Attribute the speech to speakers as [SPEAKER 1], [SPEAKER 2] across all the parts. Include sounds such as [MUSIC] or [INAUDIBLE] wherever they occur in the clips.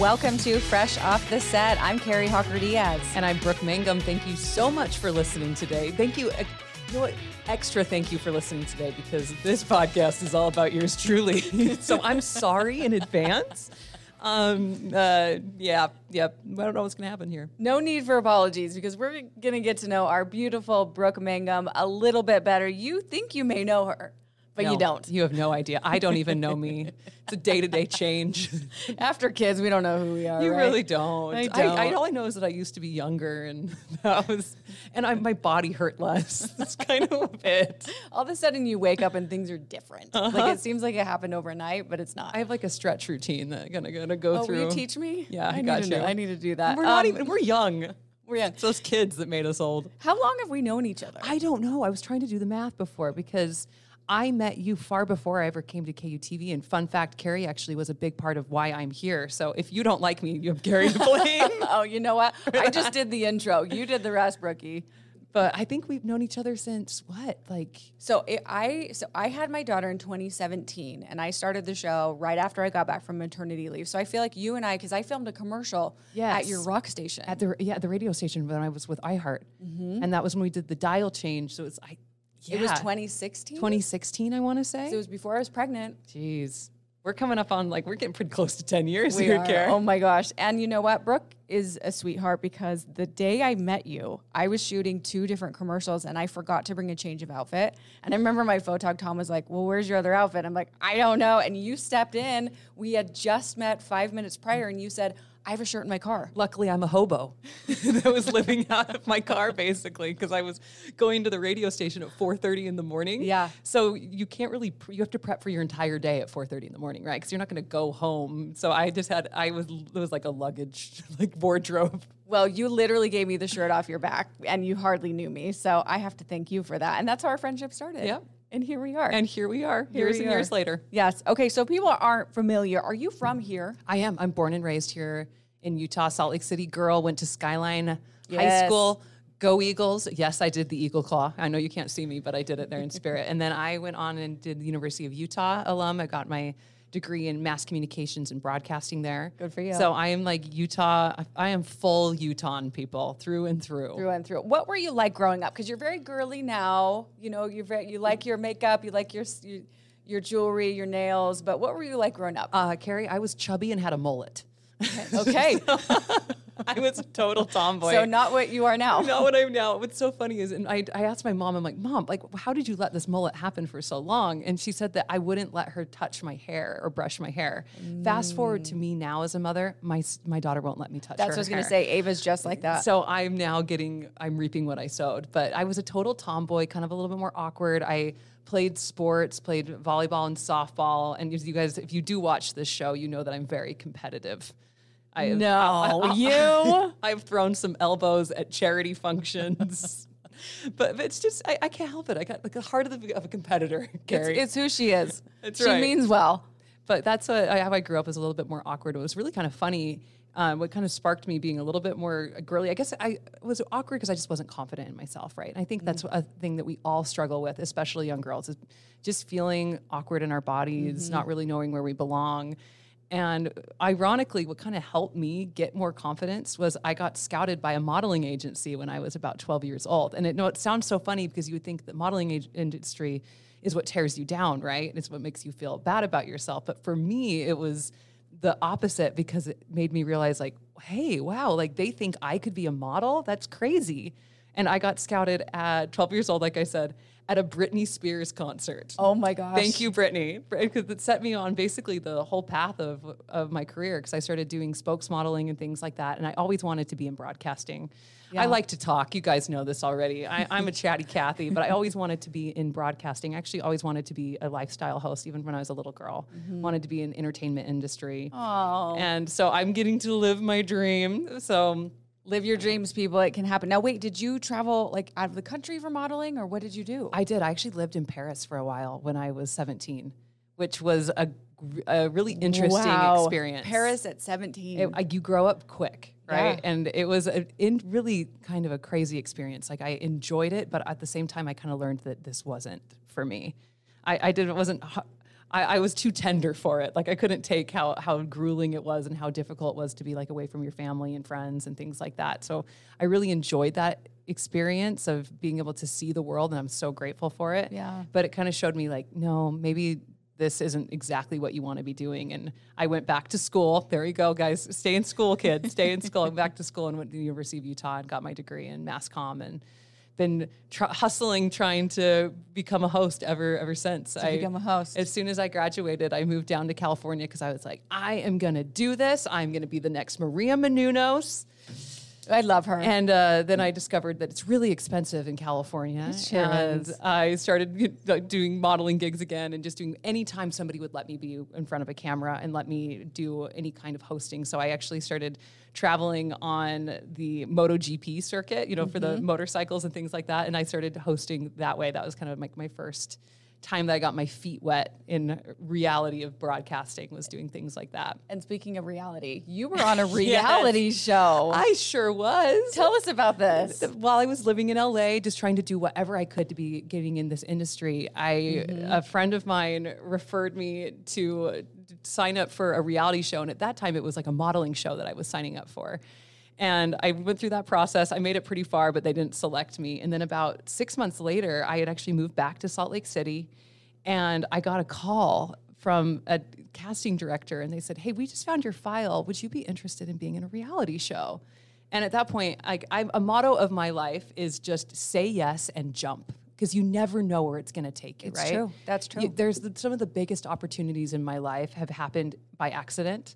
[SPEAKER 1] Welcome to Fresh Off the Set. I'm Kari Hawker Diaz.
[SPEAKER 2] And I'm Brooke Mangum. Thank you so much for listening today. Thank you. You know what? Extra thank you for listening today because this podcast is all about yours truly. [LAUGHS] so I'm sorry in advance. Um, uh, yeah, yep. I don't know what's going to happen here.
[SPEAKER 1] No need for apologies because we're going to get to know our beautiful Brooke Mangum a little bit better. You think you may know her, but you don't.
[SPEAKER 2] You have no idea. I don't even know me. It's a day to day change.
[SPEAKER 1] After kids, we don't know who we are.
[SPEAKER 2] You
[SPEAKER 1] right?
[SPEAKER 2] really don't.
[SPEAKER 1] I
[SPEAKER 2] I,
[SPEAKER 1] don't.
[SPEAKER 2] I, all I know is that I used to be younger, and [LAUGHS] that was, and I, my body hurt less. [LAUGHS] That's kind of [LAUGHS] it.
[SPEAKER 1] All of a sudden, you wake up and things are different. Like it seems like it happened overnight, but it's not.
[SPEAKER 2] Uh-huh. I have like a stretch routine that I'm gonna, gonna go through.
[SPEAKER 1] oh, will you teach me?
[SPEAKER 2] Yeah, I
[SPEAKER 1] need
[SPEAKER 2] got you.
[SPEAKER 1] know- I need to do that.
[SPEAKER 2] We're not
[SPEAKER 1] Um,
[SPEAKER 2] even. We're young.
[SPEAKER 1] We're young.
[SPEAKER 2] It's those kids that made us old.
[SPEAKER 1] How long have we known each other?
[SPEAKER 2] I don't know. I was trying to do the math before because I met you far before I ever came to KUTV. And fun fact, Kari actually was a big part of why I'm here. So if you don't like me, you have Kari to blame. [LAUGHS]
[SPEAKER 1] oh, you know what? [LAUGHS] I just did the intro. You did the rest, Brookie.
[SPEAKER 2] but I think we've known each other since what? Like
[SPEAKER 1] So it, I so I had my daughter in 2017, and I started the show right after I got back from maternity leave. So I feel like you and I, because I filmed a commercial at your rock station.
[SPEAKER 2] at the yeah the radio station when I was with iHeart, mm-hmm. and that was when we did the dial change. So it's I.
[SPEAKER 1] it was 2016.
[SPEAKER 2] 2016, I want to say.
[SPEAKER 1] So it was before I was pregnant.
[SPEAKER 2] Jeez, we're coming up on like we're getting pretty close to 10 years
[SPEAKER 1] We
[SPEAKER 2] here,
[SPEAKER 1] are.
[SPEAKER 2] Karen.
[SPEAKER 1] Oh my gosh. And you know what? Brooke is a sweetheart because the day I met you, I was shooting two different commercials and I forgot to bring a change of outfit. And I remember my photog Tom was like, Well, where's your other outfit? I'm like, I don't know. And you stepped in. We had just met five minutes prior and you said, I have a shirt in my car.
[SPEAKER 2] Luckily, I'm a hobo [LAUGHS] that was living [LAUGHS] out of my car basically because I was going to the radio station at 4:30 in the morning.
[SPEAKER 1] Yeah.
[SPEAKER 2] So you can't really pre- you have to prep for your entire day at 4:30 in the morning, right? Because you're not going to go home. So I just had I was it was like a luggage [LAUGHS] like wardrobe.
[SPEAKER 1] Well, you literally gave me the shirt off your back and you hardly knew me. So I have to thank you for that. And that's how our friendship started.
[SPEAKER 2] Yep.
[SPEAKER 1] And here we are.
[SPEAKER 2] And here we are,
[SPEAKER 1] Here
[SPEAKER 2] years
[SPEAKER 1] we
[SPEAKER 2] and years later.
[SPEAKER 1] yes. Okay. So people aren't familiar. Are you from here?
[SPEAKER 2] I am. I'm born and raised here in Utah, Salt Lake City girl, went to Skyline High School. Go Eagles. Yes, I did the Eagle Claw. I know you can't see me, but I did it there in [LAUGHS] spirit. and then I went on and did the University of Utah alum. I got my degree in mass communications and broadcasting there.
[SPEAKER 1] Good for you.
[SPEAKER 2] So I am like Utah. I- am full Utah people through and through.
[SPEAKER 1] through and through. What were you like growing up? Because you're very girly now. You know, you're very, you like your makeup, you like your, your your jewelry, your nails. But what were you like growing up?
[SPEAKER 2] Uh, Kari, I was chubby and had a mullet.
[SPEAKER 1] Okay, [LAUGHS]
[SPEAKER 2] I was a total tomboy.
[SPEAKER 1] so not what you are now.
[SPEAKER 2] not what I'm now. What's so funny is, and I, I asked my mom, I'm like, Mom, like, how did you let this mullet happen for so long? And she said that I wouldn't let her touch my hair or brush my hair. Fast forward to me now as a mother, my my daughter won't let me touch her.
[SPEAKER 1] That's what I was gonna say. Ava's just like that.
[SPEAKER 2] So I'm now getting, I'm reaping what I sowed. But I was a total tomboy, kind of a little bit more awkward. I played sports, played volleyball and softball. And as you guys, if you do watch this show, you know that I'm very competitive. I have-
[SPEAKER 1] no, [LAUGHS] you.
[SPEAKER 2] I've thrown some elbows at charity functions. [LAUGHS] but, but it's just, I, I can't help it. I got like the heart of, the, of a competitor,
[SPEAKER 1] It's,
[SPEAKER 2] Gary.
[SPEAKER 1] it's who she is. [LAUGHS]
[SPEAKER 2] That's
[SPEAKER 1] she
[SPEAKER 2] right.
[SPEAKER 1] means well.
[SPEAKER 2] but that's what, how I grew up was a little bit more awkward. It was really kind of funny. Um, what kind of sparked me being a little bit more girly, I guess I was awkward because I just wasn't confident in myself, right? And I think that's a thing that we all struggle with, especially young girls, is just feeling awkward in our bodies, not really knowing where we belong. And ironically, what kind of helped me get more confidence was I got scouted by a modeling agency when I was about 12 years old. And it, no, it sounds so funny because you would think the modeling industry is what tears you down, right? And it's what makes you feel bad about yourself. But for me, it was the opposite because it made me realize, like, hey, wow, like they think I could be a model? That's crazy. And I got scouted at 12 years old, like I said, at a Britney Spears concert.
[SPEAKER 1] Oh my gosh.
[SPEAKER 2] Thank you, Britney, because it set me on basically the whole path of, of my career. Because I started doing spokes modeling and things like that, and I always wanted to be in broadcasting. I like to talk. You guys know this already. I, I'm a chatty Cathy, but I always wanted to be in broadcasting. I actually, always wanted to be a lifestyle host, even when I was a little girl. Mm-hmm. Wanted to be in entertainment industry.
[SPEAKER 1] Oh.
[SPEAKER 2] And so I'm getting to live my dream. So
[SPEAKER 1] Live your dreams, people. It can happen. Now, wait, did you travel like out of the country for modeling or what did you do?
[SPEAKER 2] I did. I actually lived in Paris for a while when I was 17, which was a, a really interesting
[SPEAKER 1] Wow.
[SPEAKER 2] experience.
[SPEAKER 1] Paris at 17.
[SPEAKER 2] it, I, you grow up quick, right?
[SPEAKER 1] Yeah.
[SPEAKER 2] And it was a, in really kind of a crazy experience. Like I enjoyed it, but at the same time, I kind of learned that this wasn't for me. I, I didn't wasn't. I, I was too tender for it. Like I couldn't take how how grueling it was and how difficult it was to be like away from your family and friends and things like that. So I really enjoyed that experience of being able to see the world and I'm so grateful for it.
[SPEAKER 1] Yeah.
[SPEAKER 2] But it kind of showed me like, no, maybe this isn't exactly what you want to be doing. And I went back to school. There you go, guys. Stay in school, kids. Stay in school. I went back to school and went to the University of Utah and got my degree in mass comm and been tr- hustling trying to become a host ever ever since.
[SPEAKER 1] To become a host.
[SPEAKER 2] As soon as I graduated, I moved down to California because I was like, I am gonna do this. I'm gonna be the next Maria Menounos.
[SPEAKER 1] I love her.
[SPEAKER 2] And uh, then I discovered that it's really expensive in California.
[SPEAKER 1] sure
[SPEAKER 2] and
[SPEAKER 1] is.
[SPEAKER 2] I started doing modeling gigs again and just doing anytime somebody would let me be in front of a camera and let me do any kind of hosting. So I actually started traveling on the MotoGP circuit, you know, for the motorcycles and things like that. And I started hosting that way. That was kind of like my first time that I got my feet wet in reality of broadcasting was doing things like that.
[SPEAKER 1] and speaking of reality, you were [LAUGHS] on a reality show.
[SPEAKER 2] I sure was.
[SPEAKER 1] Tell us about this.
[SPEAKER 2] while I was living in LA, just trying to do whatever I could to be getting in this industry, I mm-hmm. a friend of mine referred me to sign up for a reality show, and at that time it was like a modeling show that I was signing up for. And I went through that process. I made it pretty far, but they didn't select me. And then about six months later, I had actually moved back to Salt Lake City, and I got a call from a casting director, and they said, "Hey, we just found your file. Would you be interested in being in a reality show?" And at that point, like a motto of my life is just say yes and jump because you never know where it's going to take you.
[SPEAKER 1] It's
[SPEAKER 2] right?
[SPEAKER 1] true. That's true.
[SPEAKER 2] You- there's the, some of the biggest opportunities in my life have happened by accident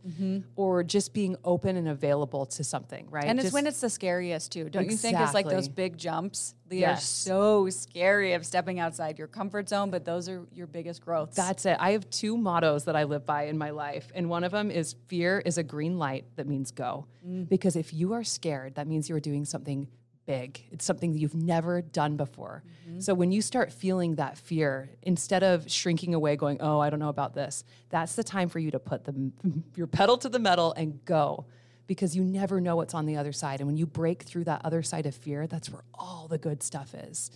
[SPEAKER 2] or just being open and available to something. Right?
[SPEAKER 1] Mm-hmm. And it's when it's the scariest too. Don't you think it's like those big jumps? They are so scary of stepping outside your comfort zone, but those are your biggest growths.
[SPEAKER 2] That's it. I have two mottos that I live by in my life. And one of them is fear is a green light that means go.
[SPEAKER 1] Mm.
[SPEAKER 2] Because if you are scared, that means you're doing something big. It's something that you've never done before.
[SPEAKER 1] Mm-hmm.
[SPEAKER 2] So when you start feeling that fear, instead of shrinking away, going, oh, I don't know about this, that's the time for you to put the, [LAUGHS] your pedal to the metal and go. Because you never know what's on the other side. And when you break through that other side of fear, that's where all the good stuff is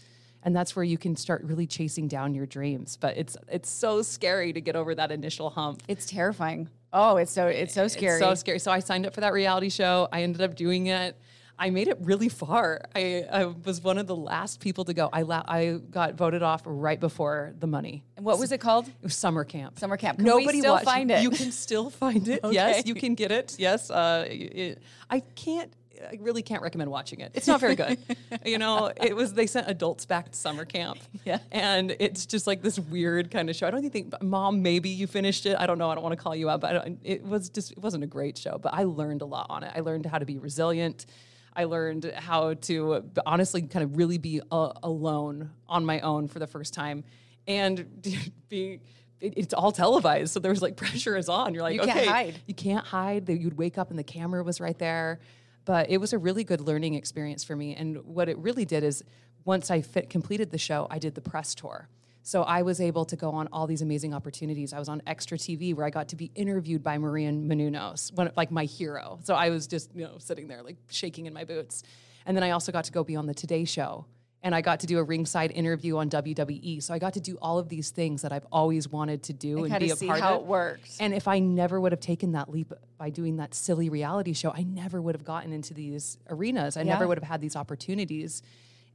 [SPEAKER 2] and that's where you can start really chasing down your dreams but it's it's so scary to get over that initial hump
[SPEAKER 1] it's terrifying. Oh, it's so it's so scary.
[SPEAKER 2] it's so scary so i signed up for that reality show i ended up doing it i made it really far i, I was one of the last people to go I, la- I got voted off right before the money
[SPEAKER 1] And what was it called?
[SPEAKER 2] it was summer camp.
[SPEAKER 1] Summer camp. Can still
[SPEAKER 2] watched-
[SPEAKER 1] find it?
[SPEAKER 2] You can still find it. [LAUGHS] Yes, you can get it. Yes, uh, it, I can't. I really can't recommend watching it. It's not very good. [LAUGHS] you know, it was they sent adults back to summer camp. [LAUGHS]
[SPEAKER 1] Yeah.
[SPEAKER 2] and it's just like this weird kind of show. I don't even think, mom, maybe you finished it. I don't know. I don't want to call you out, but I don't- it was just it wasn't a great show. But I learned a lot on it. I learned how to be resilient. I learned how to honestly kind of really be uh, alone on my own for the first time, and [LAUGHS] be—it's all televised, so there was like [LAUGHS] pressure is on. You're like,
[SPEAKER 1] You can't
[SPEAKER 2] okay,
[SPEAKER 1] hide.
[SPEAKER 2] you can't hide. That You'd wake up and the camera was right there. But it was a really good learning experience for me. And what it really did is once I fit, completed the show, I did the press tour. So I was able to go on all these amazing opportunities. I was on Extra TV where I got to be interviewed by Maria Menounos, one, like my hero. So I was just, you know, sitting there like shaking in my boots. And then I also got to go be on the Today Show. And I got to do a ringside interview on WWE. So I got to do all of these things that I've always wanted to do and,
[SPEAKER 1] kinda
[SPEAKER 2] be a
[SPEAKER 1] see
[SPEAKER 2] part
[SPEAKER 1] how
[SPEAKER 2] of.
[SPEAKER 1] it works.
[SPEAKER 2] And if I never would have taken that leap by doing that silly reality show, I never would have gotten into these arenas. I never would have had these opportunities.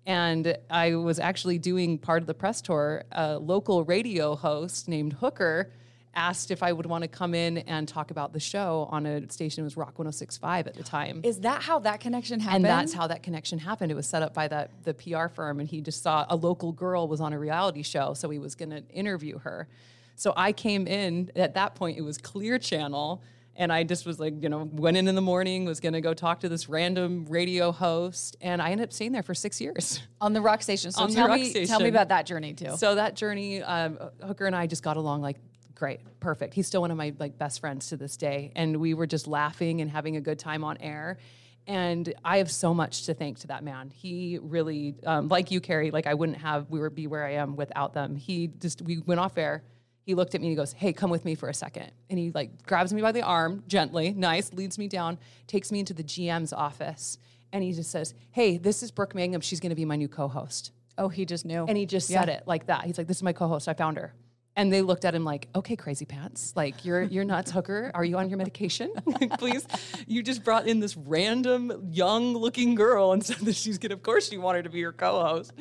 [SPEAKER 2] And I was actually doing part of the press tour. A local radio host named Hooker asked if I would want to come in and talk about the show on a station. It was Rock 1065 at the time.
[SPEAKER 1] Is that how that connection happened?
[SPEAKER 2] And that's how that connection happened. It was set up by that the PR firm, and he just saw a local girl was on a reality show, so he was going to interview her. So I came in at that point. It was Clear Channel, and I just was like, you know, went in in the morning, was going to go talk to this random radio host, and I ended up staying there for six years.
[SPEAKER 1] on the rock station. So
[SPEAKER 2] On
[SPEAKER 1] tell me, tell me about that journey too.
[SPEAKER 2] So that journey, um, Hooker and I just got along like great, perfect. He's still one of my like best friends to this day, and we were just laughing and having a good time on air. And I have so much to thank to that man. He really, um, like you, Kari, like I wouldn't have, we would be where I am without them. He just, we went off air. He looked at me and he goes, Hey, come with me for a second. And he like grabs me by the arm gently, nice, leads me down, takes me into the GM's office. And he just says, Hey, this is Brooke Mangum. She's going to be my new co host.
[SPEAKER 1] oh, he just knew.
[SPEAKER 2] And he just said it like that. He's like, "This is my co-host. I found her." And they looked at him like, "Okay, crazy pants. Like you're you're nuts, hooker. Are you on your medication? [LAUGHS] Please, you just brought in this random young-looking girl and [LAUGHS] said that she's gonna. Of course, she wanted to be your co-host.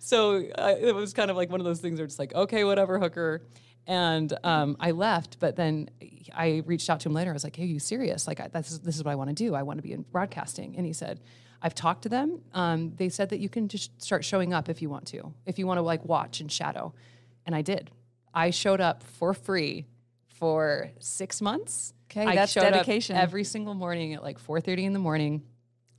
[SPEAKER 2] So uh, it was kind of like one of those things where it's like, okay, whatever, hooker. And um, I left, but then I reached out to him later. I was like, "Hey, are you serious? Like, I, this is this is what I want to do. I want to be in broadcasting." And he said, "I've talked to them. Um, they said that you can just start showing up if you want to, if you want to like watch and shadow." And I did. I showed up for free for six months.
[SPEAKER 1] 'Kay,
[SPEAKER 2] I
[SPEAKER 1] that's dedication.
[SPEAKER 2] every single morning at like 4:30 in the morning.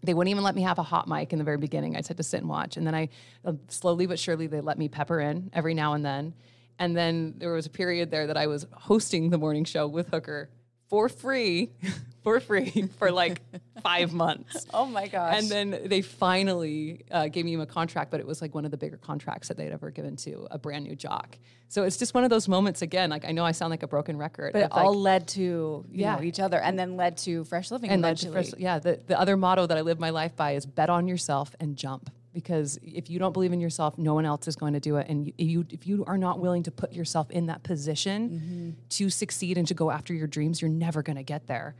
[SPEAKER 2] They wouldn't even let me have a hot mic in the very beginning. I just had to sit and watch, and then I uh, slowly but surely they let me pepper in every now and then. And then there was a period there that I was hosting the morning show with Hooker for free, [LAUGHS] for free for like [LAUGHS] five months.
[SPEAKER 1] Oh my gosh.
[SPEAKER 2] And then they finally uh, gave me a contract, but it was like one of the bigger contracts that they'd ever given to a brand new jock. So it's just one of those moments again. Like I know I sound like a broken record,
[SPEAKER 1] but it
[SPEAKER 2] like,
[SPEAKER 1] all led to you
[SPEAKER 2] Yeah.
[SPEAKER 1] know each other, and then led to Fresh Living.
[SPEAKER 2] and
[SPEAKER 1] eventually.
[SPEAKER 2] first, yeah, the, the other motto that I live my life by is bet on yourself and jump. Because if you don't believe in yourself, no one else is going to do it. And you, you if you are not willing to put yourself in that position
[SPEAKER 1] Mm-hmm.
[SPEAKER 2] to succeed and to go after your dreams, you're never going to get there.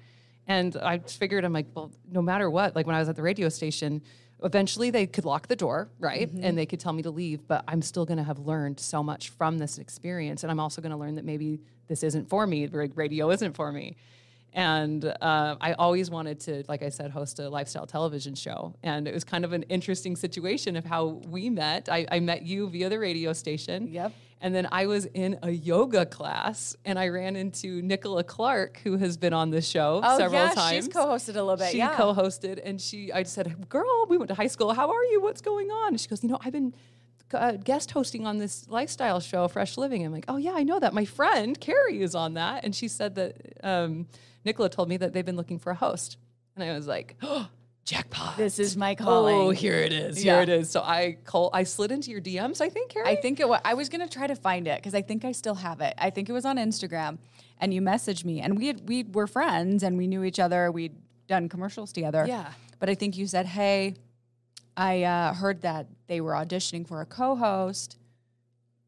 [SPEAKER 2] And I figured, I'm like, well, no matter what, like when I was at the radio station, eventually they could lock the door, right?
[SPEAKER 1] Mm-hmm.
[SPEAKER 2] And they could tell me to leave, but I'm still going to have learned so much from this experience. And I'm also going to learn that maybe this isn't for me, radio isn't for me. And uh, I always wanted to, like I said, host a lifestyle television show. And it was kind of an interesting situation of how we met. I, I met you via the radio station.
[SPEAKER 1] Yep.
[SPEAKER 2] And then I was in a yoga class and I ran into Nicola Clark, who has been on the show
[SPEAKER 1] Oh,
[SPEAKER 2] several
[SPEAKER 1] yeah,
[SPEAKER 2] times.
[SPEAKER 1] she's co-hosted a little bit,
[SPEAKER 2] She
[SPEAKER 1] yeah.
[SPEAKER 2] co-hosted, and she. I said, "Girl, we went to high school. How are you? What's going on?" And she goes, "You know, I've been." Uh, guest hosting on this lifestyle show, Fresh Living. I'm like, oh yeah, I know that. My friend Kari is on that, and she said that um, Nicola told me that they've been looking for a host, and I was like, oh, jackpot!
[SPEAKER 1] This is my calling.
[SPEAKER 2] Oh, here it is.
[SPEAKER 1] Yeah.
[SPEAKER 2] Here it is. So I call. I slid into your DMs. I think Kari.
[SPEAKER 1] I think it was, I was gonna try to find it because I think I still have it. I think it was on Instagram, and you messaged me, and we had, we were friends, and we knew each other. We'd done commercials together.
[SPEAKER 2] Yeah.
[SPEAKER 1] But I think you said, "Hey, I uh, heard that they were auditioning for a co-host,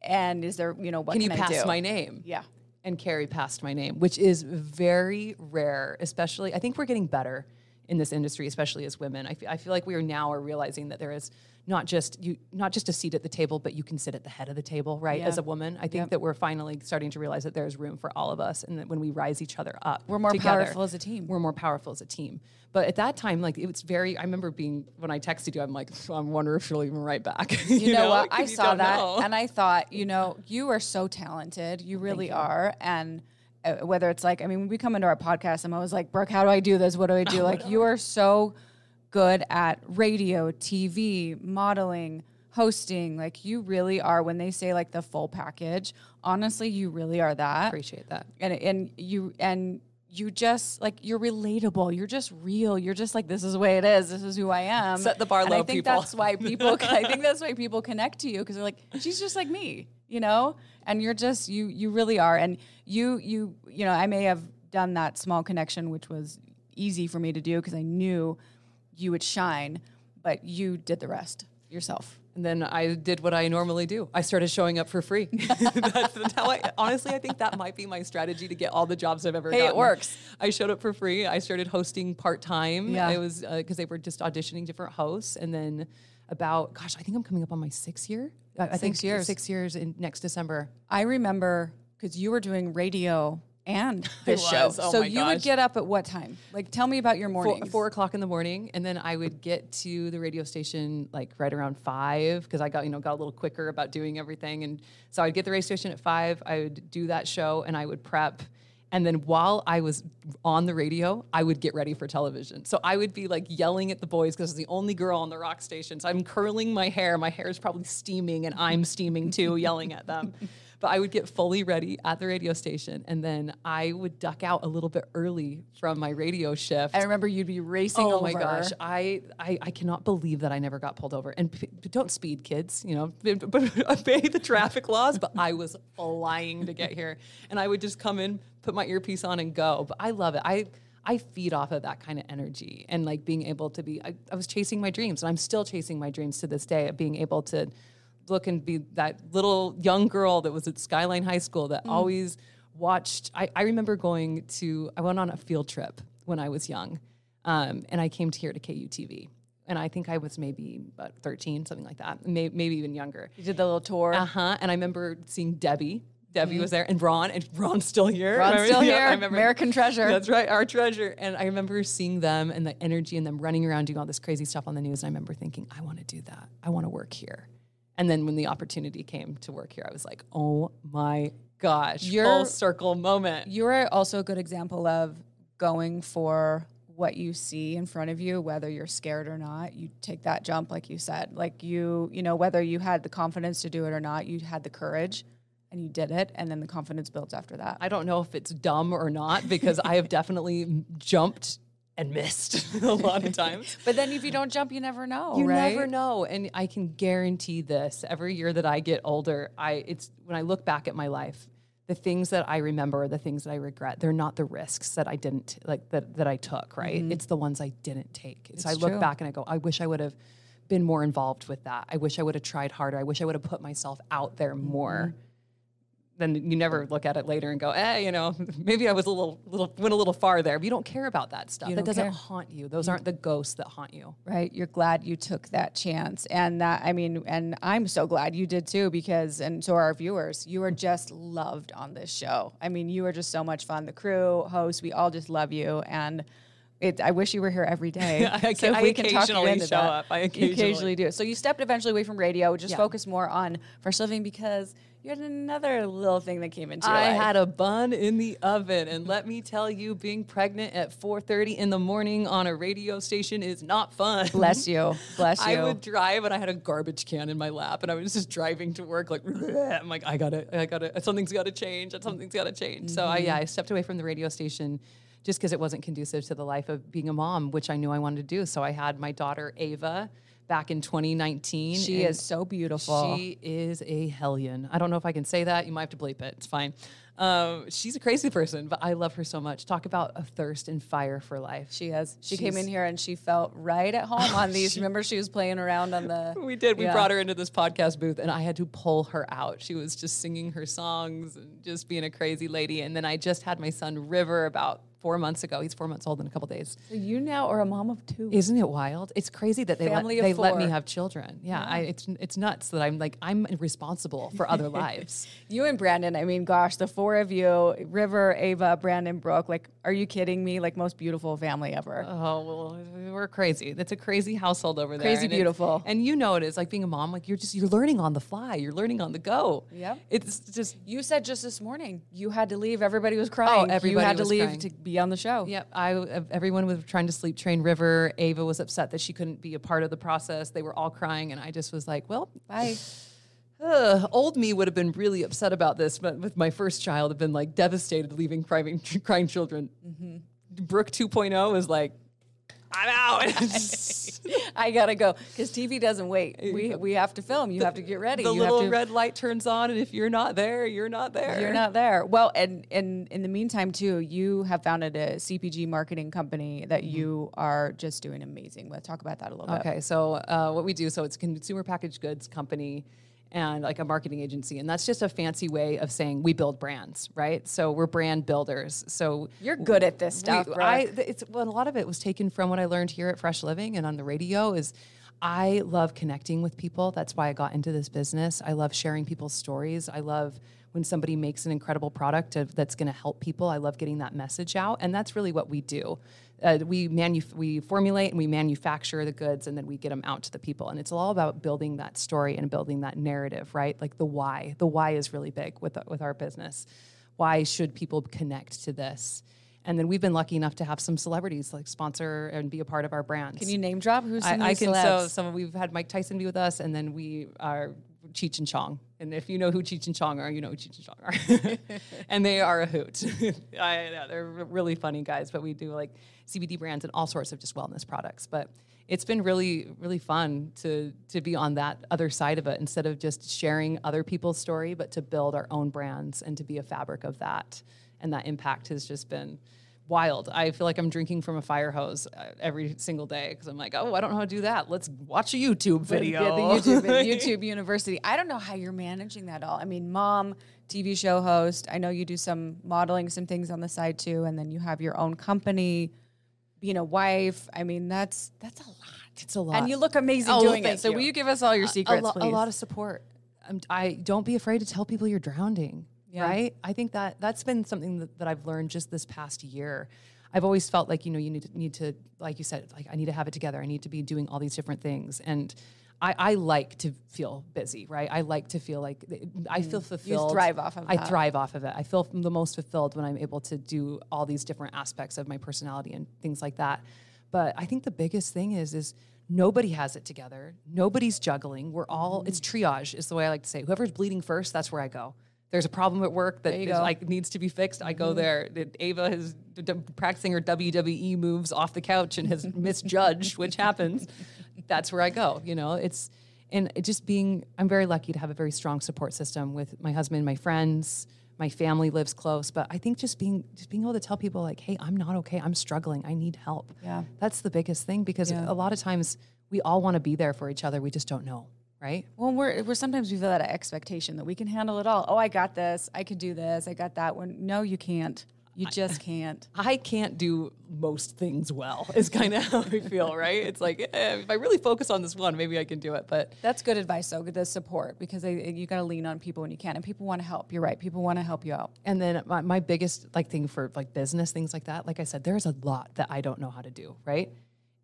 [SPEAKER 1] and is there, you know, what
[SPEAKER 2] Can
[SPEAKER 1] can,
[SPEAKER 2] you
[SPEAKER 1] I
[SPEAKER 2] pass
[SPEAKER 1] do?"
[SPEAKER 2] my name?
[SPEAKER 1] Yeah.
[SPEAKER 2] and Kari passed my name, which is very rare, especially I think we're getting better in this industry, especially as women. I fe- I feel like we are now are realizing that there is not just you not just a seat at the table, but you can sit at the head of the table, right?
[SPEAKER 1] Yeah.
[SPEAKER 2] As a woman. I think that we're finally starting to realize that there's room for all of us and that when we rise each other up.
[SPEAKER 1] We're more
[SPEAKER 2] together,
[SPEAKER 1] powerful as a team.
[SPEAKER 2] We're more powerful as a team. But at that time, like it was very I remember being when I texted you, I'm like, I wonder if she'll even write back. [LAUGHS]
[SPEAKER 1] You, know, what? I saw that
[SPEAKER 2] know.
[SPEAKER 1] and I thought, you [LAUGHS] know, you are so talented. You really are. And Uh, whether it's like, I mean, when we come into our podcast, I'm always like, Brooke, how do I do this? What do I do? [LAUGHS] like, you are so good at radio, TV, modeling, hosting. Like, you really are. When they say like the full package, honestly, you really are that.
[SPEAKER 2] appreciate that.
[SPEAKER 1] and and you and you just like you're relatable. You're just real. You're just like this is the way it is. This is who I am.
[SPEAKER 2] Set the bar
[SPEAKER 1] and
[SPEAKER 2] low,
[SPEAKER 1] I think
[SPEAKER 2] people.
[SPEAKER 1] that's why [LAUGHS] people. I think that's why people connect to you because they're like she's just like me, you know. And you're just you. You really are. And you you you know I may have done that small connection, which was easy for me to do because I knew you would shine, but you did the rest yourself.
[SPEAKER 2] And then I did what I normally do. I started showing up for free. [LAUGHS] that's, that's how I honestly I think that might be my strategy to get all the jobs I've ever
[SPEAKER 1] Hey, it works.
[SPEAKER 2] I showed up for free. I started hosting part time.
[SPEAKER 1] Yeah.
[SPEAKER 2] It was uh, because they were just auditioning different hosts, and then about gosh, I think I'm coming up on my sixth year. I, I think
[SPEAKER 1] Six years.
[SPEAKER 2] Six years in next December.
[SPEAKER 1] I remember because you were doing radio and [LAUGHS] this show.
[SPEAKER 2] Oh
[SPEAKER 1] so you would get up at what time? Like, tell me about your
[SPEAKER 2] Four,
[SPEAKER 1] mornings.
[SPEAKER 2] four o'clock in the morning, and then I would get to the radio station like right around five because I got you know got a little quicker about doing everything, and so I'd get the radio station at five. I would do that show, and I would prep, and then while I was on the radio, I would get ready for television. So I would be like yelling at the boys because I was the only girl on the rock station. So I'm curling my hair, my hair is probably steaming, and I'm steaming too, yelling at them. [LAUGHS] But I would get fully ready at the radio station, and then I would duck out a little bit early from my radio shift.
[SPEAKER 1] I remember you'd be racing
[SPEAKER 2] Oh
[SPEAKER 1] over.
[SPEAKER 2] my gosh, I, I I cannot believe that I never got pulled over. And p- don't speed, kids. You know, [LAUGHS] but [LAUGHS] obey the traffic laws. But I was flying to get here, [LAUGHS] and I would just come in, put my earpiece on, and go. But I love it. I I feed off of that kind of energy and like being able to be. I, I was chasing my dreams, and I'm still chasing my dreams to this day of being able to look and be that little young girl that was at Skyline High School
[SPEAKER 1] Mm.
[SPEAKER 2] that always watched. I, I remember going to, I went on a field trip when I was young, um, and I came to here to KUTV. And I think I was maybe about 13, something like that, may, maybe even younger.
[SPEAKER 1] You did the little tour.
[SPEAKER 2] Uh huh. And I remember seeing Debbie. Debbie was there, and Ron, and Ron's still here.
[SPEAKER 1] Mm-hmm. Ron's
[SPEAKER 2] Remember?
[SPEAKER 1] still [LAUGHS]
[SPEAKER 2] Yeah,
[SPEAKER 1] here.
[SPEAKER 2] I remember-
[SPEAKER 1] American treasure.
[SPEAKER 2] That's right, our treasure. And I remember seeing them and the energy and them running around doing all this crazy stuff on the news. And I remember thinking, I want to do that. I want to work here. And then when the opportunity came to work here, I was like, oh my gosh,
[SPEAKER 1] You're-
[SPEAKER 2] full circle moment.
[SPEAKER 1] You're also a good example of going for what you see in front of you, whether you're scared or not. You take that jump, like you said. Like you, you know, whether you had the confidence to do it or not, you had the courage and you did it. And then the confidence builds after that.
[SPEAKER 2] I don't know if it's dumb or not because I have definitely jumped and missed [LAUGHS] a lot of times. [LAUGHS]
[SPEAKER 1] But then if you don't jump, you never know,
[SPEAKER 2] You
[SPEAKER 1] right?
[SPEAKER 2] never know, and I can guarantee this. Every year that I get older, I it's when I look back at my life, the things that I remember, the things that I regret, they're not the risks that I didn't like that that I took. Right? Mm-hmm. It's the ones I didn't take. So I look
[SPEAKER 1] true.
[SPEAKER 2] back and I go, I wish I would have been more involved with that. I wish I would have tried harder. I wish I would have put myself out there mm-hmm. more. Then you never look at it later and go, eh, you know, [LAUGHS] maybe I was a little, little went a little far there. But you don't care about that stuff. That doesn't
[SPEAKER 1] care.
[SPEAKER 2] haunt you. Those aren't the ghosts that haunt you.
[SPEAKER 1] right you're glad you took that chance and that i mean and i'm so glad you did too because and so are our viewers you are just loved on this show i mean you are just so much fun the crew hosts we all just love you and it, I wish you were here every day. [LAUGHS]
[SPEAKER 2] I
[SPEAKER 1] so
[SPEAKER 2] I
[SPEAKER 1] we can talk you
[SPEAKER 2] occasionally
[SPEAKER 1] into
[SPEAKER 2] show
[SPEAKER 1] that.
[SPEAKER 2] up. I
[SPEAKER 1] You
[SPEAKER 2] occasionally-
[SPEAKER 1] do. So you stepped eventually away from radio, just
[SPEAKER 2] Yeah.
[SPEAKER 1] focus more on fresh living because you had another little thing that came into your
[SPEAKER 2] I
[SPEAKER 1] life.
[SPEAKER 2] had a bun in the oven, and let me tell you, being pregnant at 4:30 in the morning on a radio station is not fun.
[SPEAKER 1] Bless you. [LAUGHS] Bless you.
[SPEAKER 2] I would drive, and I had a garbage can in my lap, and I was just driving to work like, [LAUGHS] I'm like, I gotta, I gotta, something's got to change, something's got to change. So I, yeah, mm-hmm. I stepped away from the radio station just because it wasn't conducive to the life of being a mom, which I knew I wanted to do. So I had my daughter Ava back in 2019.
[SPEAKER 1] she is so beautiful.
[SPEAKER 2] she is a hellion. I don't know if I can say that. You might have to bleep it. It's fine. Um, she's a crazy person, but I love her so much. Talk about a thirst and fire for life.
[SPEAKER 1] She has. She came in here and she felt right at home [LAUGHS] on these. Remember, she was playing around on the. [LAUGHS]
[SPEAKER 2] We did. We
[SPEAKER 1] Yeah.
[SPEAKER 2] brought her into this podcast booth, and I had to pull her out. She was just singing her songs and just being a crazy lady. And then I just had my son River about four months ago. He's four months old in a couple days.
[SPEAKER 1] So you now are a mom of two.
[SPEAKER 2] Isn't it wild? It's crazy that they
[SPEAKER 1] Family
[SPEAKER 2] let, they let me have children. Yeah, I, it's it's nuts that I'm like I'm responsible for other [LAUGHS] lives.
[SPEAKER 1] You and Brandon, I mean, gosh, the four of you, River, Ava, Brandon, Brooke, like, are you kidding me? Like, most beautiful family ever.
[SPEAKER 2] Oh well, we're crazy. That's a crazy household over there.
[SPEAKER 1] Crazy
[SPEAKER 2] and
[SPEAKER 1] beautiful.
[SPEAKER 2] and you know it is like being a mom. Like you're just you're learning on the fly. You're learning on the go.
[SPEAKER 1] Yeah.
[SPEAKER 2] It's just
[SPEAKER 1] You said just this morning you had to leave. Everybody was crying. Oh, you
[SPEAKER 2] everybody
[SPEAKER 1] had to leave
[SPEAKER 2] crying.
[SPEAKER 1] to be on the show.
[SPEAKER 2] Yep. I everyone was trying to sleep train River. Ava was upset that she couldn't be a part of the process. They were all crying, and I just was like, well.
[SPEAKER 1] Bye.
[SPEAKER 2] Ugh, [SIGHS] uh, old me would have been really upset about this, but with my first child, have been like devastated leaving crying, [LAUGHS] crying children. Mm-hmm. Brooke 2.0 is like, I'm out. [LAUGHS] [LAUGHS]
[SPEAKER 1] I gotta go because TV doesn't wait. We we have to film. You have to get ready.
[SPEAKER 2] the
[SPEAKER 1] you have
[SPEAKER 2] little
[SPEAKER 1] to,
[SPEAKER 2] red light turns on, and if you're not there, you're not there.
[SPEAKER 1] You're not there. Well, and and in the meantime too, you have founded a CPG marketing company that you are just doing amazing with. Talk about that a little bit.
[SPEAKER 2] Okay, so uh, what we do, so it's a consumer packaged goods company and like a marketing agency, and that's just a fancy way of saying we build brands, right? So we're brand builders. So
[SPEAKER 1] You're good at this stuff.
[SPEAKER 2] I, it's well, a lot of it was taken from what I learned here at Fresh Living and on the radio. Is I love connecting with people. That's why I got into this business. I love sharing people's stories. I love when somebody makes an incredible product of, that's going to help people. I love getting that message out, and that's really what we do. Uh, we manu- we formulate and we manufacture the goods, and then we get them out to the people. And it's all about building that story and building that narrative, right? Like the why. The why is really big with with our business. Why should people connect to this? And then we've been lucky enough to have some celebrities like sponsor and be a part of our brands.
[SPEAKER 1] Can you name drop who's
[SPEAKER 2] I,
[SPEAKER 1] some
[SPEAKER 2] I can. So
[SPEAKER 1] celebs?
[SPEAKER 2] some we've had Mike Tyson be with us, and then we are Cheech and Chong. And if you know who Cheech and Chong are, you know who Cheech and Chong are, [LAUGHS] and they are a hoot. [LAUGHS] I know they're really funny guys, but we do like CBD brands and all sorts of just wellness products. But it's been really, really fun to to be on that other side of it instead of just sharing other people's story, but to build our own brands and to be a fabric of that. And that impact has just been wild. I feel like I'm drinking from a fire hose uh, every single day because I'm like, oh, I don't know how to do that. Let's watch a YouTube video.
[SPEAKER 1] Yeah, the YouTube, [LAUGHS] YouTube University. I don't know how you're managing that all. I mean, mom, TV show host. I know you do some modeling, some things on the side too, and then you have your own company. Being a wife, I mean, that's that's a lot.
[SPEAKER 2] It's a lot.
[SPEAKER 1] And you look amazing
[SPEAKER 2] Oh,
[SPEAKER 1] doing it. So
[SPEAKER 2] you.
[SPEAKER 1] will you give us all your
[SPEAKER 2] a,
[SPEAKER 1] secrets,
[SPEAKER 2] lo-
[SPEAKER 1] please?
[SPEAKER 2] a lot of support. Um, I don't be afraid to tell people you're drowning.
[SPEAKER 1] Yeah.
[SPEAKER 2] Right. I think that that's been something that, that I've learned just this past year. I've always felt like you know you need to, need to like you said like I need to have it together. I need to be doing all these different things and. I, I like to feel busy, right? I like to feel like I feel fulfilled.
[SPEAKER 1] Mm. thrive off of
[SPEAKER 2] I
[SPEAKER 1] that.
[SPEAKER 2] thrive off of it. I feel the most fulfilled when I'm able to do all these different aspects of my personality and things like that. But I think the biggest thing is is nobody has it together. Nobody's juggling. We're all it's
[SPEAKER 1] Mm-hmm.
[SPEAKER 2] triage is the way I like to say. it. Whoever's bleeding first, that's where I go. There's a problem at work that is.
[SPEAKER 1] Mm-hmm.
[SPEAKER 2] like needs to be fixed. I go there. Ava is practicing her WWE moves off the couch and has [LAUGHS] misjudged, which happens. That's where I go. You know, it's and it just being. I'm very lucky to have a very strong support system with my husband, my friends. My family lives close, but I think just being just being able to tell people like, "Hey, I'm not okay. I'm struggling. I need help."
[SPEAKER 1] Yeah.
[SPEAKER 2] that's the biggest thing because
[SPEAKER 1] Yeah.
[SPEAKER 2] a lot of times we all want to be there for each other. We just don't know, right?
[SPEAKER 1] Well, we're, we're sometimes we feel that expectation that we can handle it all. Oh, I got this. I could do this. I got that one. No, you can't. You just can't.
[SPEAKER 2] I can't do most things well. [LAUGHS] Is kind of how I feel, right? It's like eh, if I really focus on this one, maybe I can do it. But
[SPEAKER 1] That's good advice, though. The support because they, you got to lean on people when you can, and people want to help. You're right. People want to help you out.
[SPEAKER 2] and then my, my biggest like thing for like business things like that, like I said, there's a lot that I don't know how to do, right?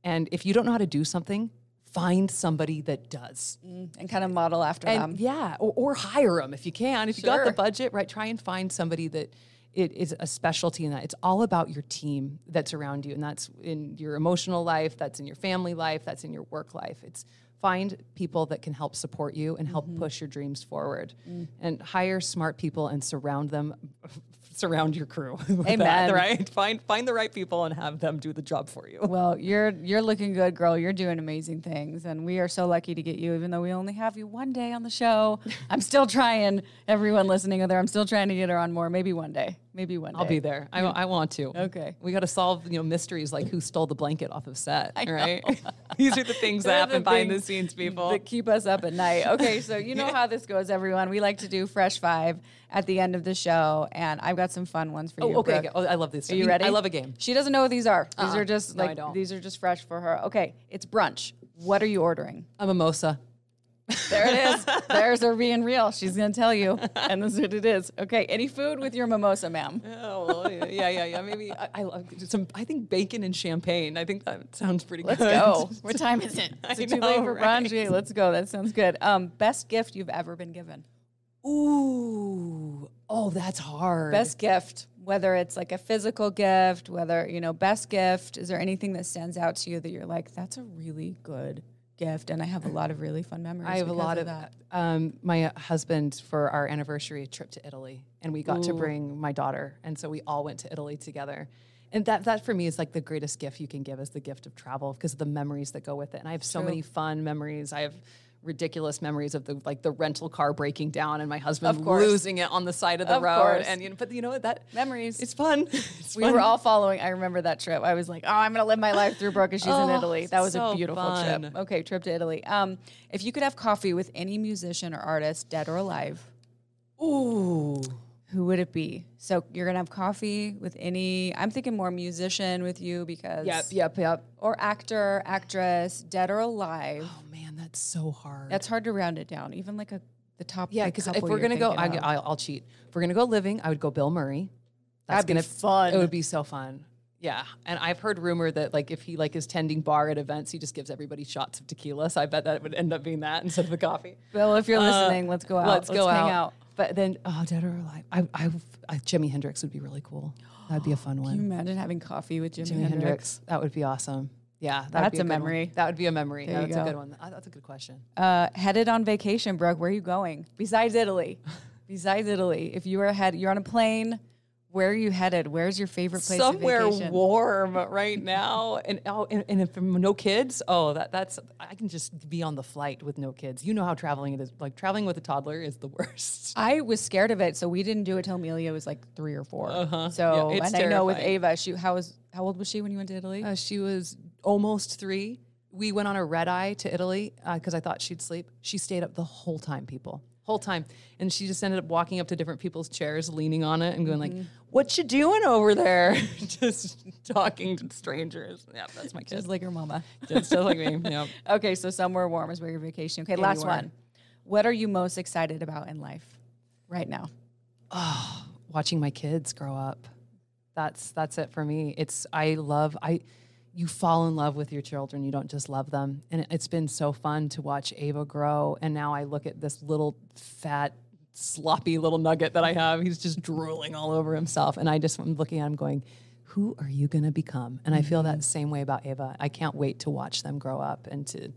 [SPEAKER 2] And if you don't know how to do something, find somebody that does.
[SPEAKER 1] and kind of model after
[SPEAKER 2] and
[SPEAKER 1] them.
[SPEAKER 2] yeah, or, or hire them if you can. If you got the budget, right? Try and find somebody that it is a specialty in that. It's all about your team that's around you, and that's in your emotional life, that's in your family life, that's in your work life. It's find people that can help support you and help
[SPEAKER 1] Mm-hmm.
[SPEAKER 2] push your dreams forward,
[SPEAKER 1] Mm.
[SPEAKER 2] and hire smart people and surround them. Surround your crew. [LAUGHS] with that,
[SPEAKER 1] Amen.
[SPEAKER 2] right? Find find the right people and have them do the job for you.
[SPEAKER 1] Well, you're you're looking good, girl. You're doing amazing things, and we are so lucky to get you. Even though we only have you one day on the show, [LAUGHS] I'm still trying. Everyone listening out there, I'm still trying to get her on more. Maybe one day. Maybe one day.
[SPEAKER 2] I'll be there. I, I want to.
[SPEAKER 1] Okay.
[SPEAKER 2] We got to solve you know mysteries like who stole the blanket off of set, right?
[SPEAKER 1] know. [LAUGHS]
[SPEAKER 2] These are the things that happen
[SPEAKER 1] the
[SPEAKER 2] behind the scenes, people.
[SPEAKER 1] that keep us up at night. [LAUGHS] Okay, so you know how this goes, everyone. We like to do fresh five at the end of the show, and I've got some fun ones for oh, you.
[SPEAKER 2] oh, okay. Oh, I love this.
[SPEAKER 1] Are you ready?
[SPEAKER 2] I love a game.
[SPEAKER 1] She doesn't know what these are. These
[SPEAKER 2] Uh-uh.
[SPEAKER 1] are just
[SPEAKER 2] No, I
[SPEAKER 1] like
[SPEAKER 2] don't.
[SPEAKER 1] these are just fresh for her. Okay, it's brunch. What are you ordering?
[SPEAKER 2] A mimosa.
[SPEAKER 1] There it is. [LAUGHS] There's her being real. She's gonna tell you, and this is what it is. Okay, any food with your mimosa, ma'am.
[SPEAKER 2] Oh, well, yeah, yeah, yeah. Maybe I, I love some. I think bacon and champagne. I think that sounds pretty
[SPEAKER 1] Let's
[SPEAKER 2] good.
[SPEAKER 1] go. [LAUGHS] What time is it? [LAUGHS] Is it too late for
[SPEAKER 2] right?
[SPEAKER 1] brunch? Let's go. That sounds good. Um, best gift you've ever been given.
[SPEAKER 2] Ooh. Oh, that's hard.
[SPEAKER 1] Best gift, whether it's like a physical gift, whether, you know, best gift, is there anything that stands out to you that you're like, that's a really good gift? And I have a lot of really fun memories.
[SPEAKER 2] I have a lot of
[SPEAKER 1] that.
[SPEAKER 2] Um, my husband for our anniversary trip to Italy, and we got to bring my daughter, and so we all went to Italy together. And that that for me is like the greatest gift you can give is the gift of travel because of the memories that go with it. And I have so
[SPEAKER 1] True.
[SPEAKER 2] many fun memories. I have ridiculous memories of the like the rental car breaking down and my husband
[SPEAKER 1] Of course.
[SPEAKER 2] losing it on the side of the
[SPEAKER 1] Of
[SPEAKER 2] road.
[SPEAKER 1] course.
[SPEAKER 2] And you know, but you know what? That
[SPEAKER 1] Memories.
[SPEAKER 2] It's fun. [LAUGHS] It's
[SPEAKER 1] We
[SPEAKER 2] fun.
[SPEAKER 1] were all following. I remember that trip. I was like, "Oh, I'm gonna live my life through Brooke, she's in
[SPEAKER 2] Oh,
[SPEAKER 1] Italy." That was a beautiful
[SPEAKER 2] fun.
[SPEAKER 1] trip. Okay, trip to Italy. Um, if you could have coffee with any musician or artist, dead or alive,
[SPEAKER 2] Ooh.
[SPEAKER 1] who would it be? So you're gonna have coffee with any. I'm thinking more musician with you because
[SPEAKER 2] Yep, yep, yep.
[SPEAKER 1] or actor, actress, dead or alive.
[SPEAKER 2] Oh that's so hard.
[SPEAKER 1] That's hard to round it down. Even like a the top.
[SPEAKER 2] Yeah, because if we're gonna go, I, I'll, I'll cheat. If we're gonna go living, I would go Bill Murray. That's
[SPEAKER 1] That'd be
[SPEAKER 2] gonna be
[SPEAKER 1] fun.
[SPEAKER 2] It would be so fun. Yeah, and I've heard rumor that like if he like is tending bar at events, he just gives everybody shots of tequila. So I bet that would end up being that [LAUGHS] instead of a coffee.
[SPEAKER 1] Bill, if you're
[SPEAKER 2] Uh,
[SPEAKER 1] listening, let's go out.
[SPEAKER 2] Let's, go
[SPEAKER 1] hang
[SPEAKER 2] out.
[SPEAKER 1] out.
[SPEAKER 2] But then, oh, dead or alive? I, I, I, Jimi Hendrix would be really cool. That'd be a fun
[SPEAKER 1] Can you
[SPEAKER 2] one.
[SPEAKER 1] imagine having coffee with Jimi,
[SPEAKER 2] Jimi
[SPEAKER 1] Hendrix?
[SPEAKER 2] Hendrix. That would be awesome. Yeah, that
[SPEAKER 1] That's
[SPEAKER 2] be
[SPEAKER 1] a
[SPEAKER 2] good one.
[SPEAKER 1] memory.
[SPEAKER 2] That would be a memory.
[SPEAKER 1] There
[SPEAKER 2] That's a good one. That's a good question.
[SPEAKER 1] Uh, headed on vacation, Brooke. Where are you going? Besides Italy, [LAUGHS] besides Italy, if you were head, you're on a plane. Where are you headed? Where's your favorite place?
[SPEAKER 2] Somewhere
[SPEAKER 1] of vacation?
[SPEAKER 2] warm right [LAUGHS] now, and oh, and, and if no kids, oh, that that's I can just be on the flight with no kids. You know how traveling it is. Like traveling with a toddler is the [LAUGHS] worst.
[SPEAKER 1] I was scared of it, so we didn't do it till Amelia was like three or 4
[SPEAKER 2] Uh-huh.
[SPEAKER 1] So,
[SPEAKER 2] Yeah, it's
[SPEAKER 1] and I know with. Ava, she how was how old was she when you went to Italy?
[SPEAKER 2] Uh, she was almost three. We went on a red eye to Italy uh, because I thought she'd sleep. She stayed up the whole time, people, whole time, and she just ended up walking up to different people's chairs, leaning on it, and going like, mm-hmm. "What you doing over there?" [LAUGHS] just talking to strangers. Yeah, that's my kid.
[SPEAKER 1] Just like your mama.
[SPEAKER 2] just, just like me. [LAUGHS] Yeah.
[SPEAKER 1] Okay, so somewhere warm is where your vacation. Okay, last
[SPEAKER 2] Anywhere.
[SPEAKER 1] one. What are you most excited about in life right now?
[SPEAKER 2] Oh, [SIGHS] watching my kids grow up. That's that's it for me. It's I love I you fall in love with your children. You don't just love them. And it's been so fun to watch Ava grow and now I look at this little fat sloppy little nugget that I have. He's just drooling all over himself and I just am looking at him going who are you going to become? And I feel that same way about Ava. I can't wait to watch them grow up and to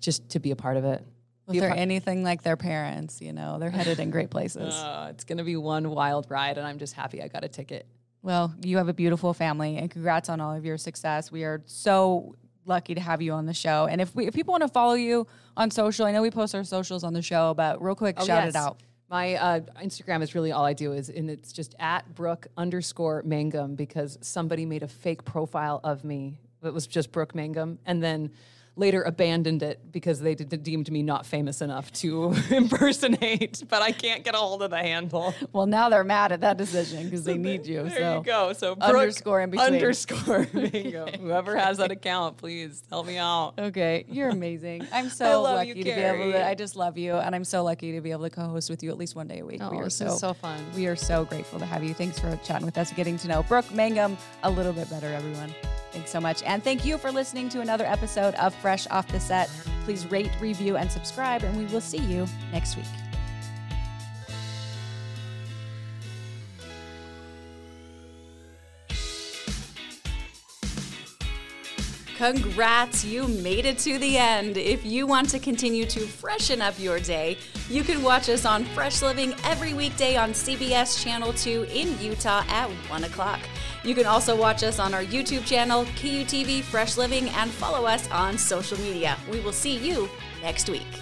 [SPEAKER 2] just to be a part of it.
[SPEAKER 1] If they're anything like their parents, you know, they're headed in great places. [LAUGHS]
[SPEAKER 2] Uh, it's going to be one wild ride and I'm just happy I got a ticket.
[SPEAKER 1] Well, you have a beautiful family, and congrats on all of your success. We are so lucky to have you on the show. And if we, if people want to follow you on social, I know we post our socials on the show, but real quick, shout it out.
[SPEAKER 2] My uh, Instagram is really all I do is, and it's just at Brooke underscore Mangum because somebody made a fake profile of me. It was just Brooke Mangum, and then later abandoned it because they did, deemed me not famous enough to [LAUGHS] impersonate. But I can't get a hold of the handle.
[SPEAKER 1] Well, now they're mad at that decision because they [LAUGHS] need you.
[SPEAKER 2] There
[SPEAKER 1] so
[SPEAKER 2] you go. So Brooke
[SPEAKER 1] underscore in between.
[SPEAKER 2] Underscore [LAUGHS] Mangum. Whoever has that account, please help me out.
[SPEAKER 1] Okay, you're amazing. I'm so lucky
[SPEAKER 2] you,
[SPEAKER 1] to be able to. I just love you, and I'm so lucky to be able to co-host with you at least one day a week.
[SPEAKER 2] Oh,
[SPEAKER 1] we are so
[SPEAKER 2] so fun.
[SPEAKER 1] We are so grateful to have you. Thanks for chatting with us, getting to know Brooke Mangum a little bit better, everyone. Thanks so much, and thank you for listening to another episode of Fresh Off the Set. Please rate, review, and subscribe, and we will see you next week. Congrats, you made it to the end. If you want to continue to freshen up your day, you can watch us on Fresh Living every weekday on CBS Channel 2 in Utah at 1 o'clock. You can also watch us on our YouTube channel, KUTV Fresh Living, and follow us on social media. We will see you next week.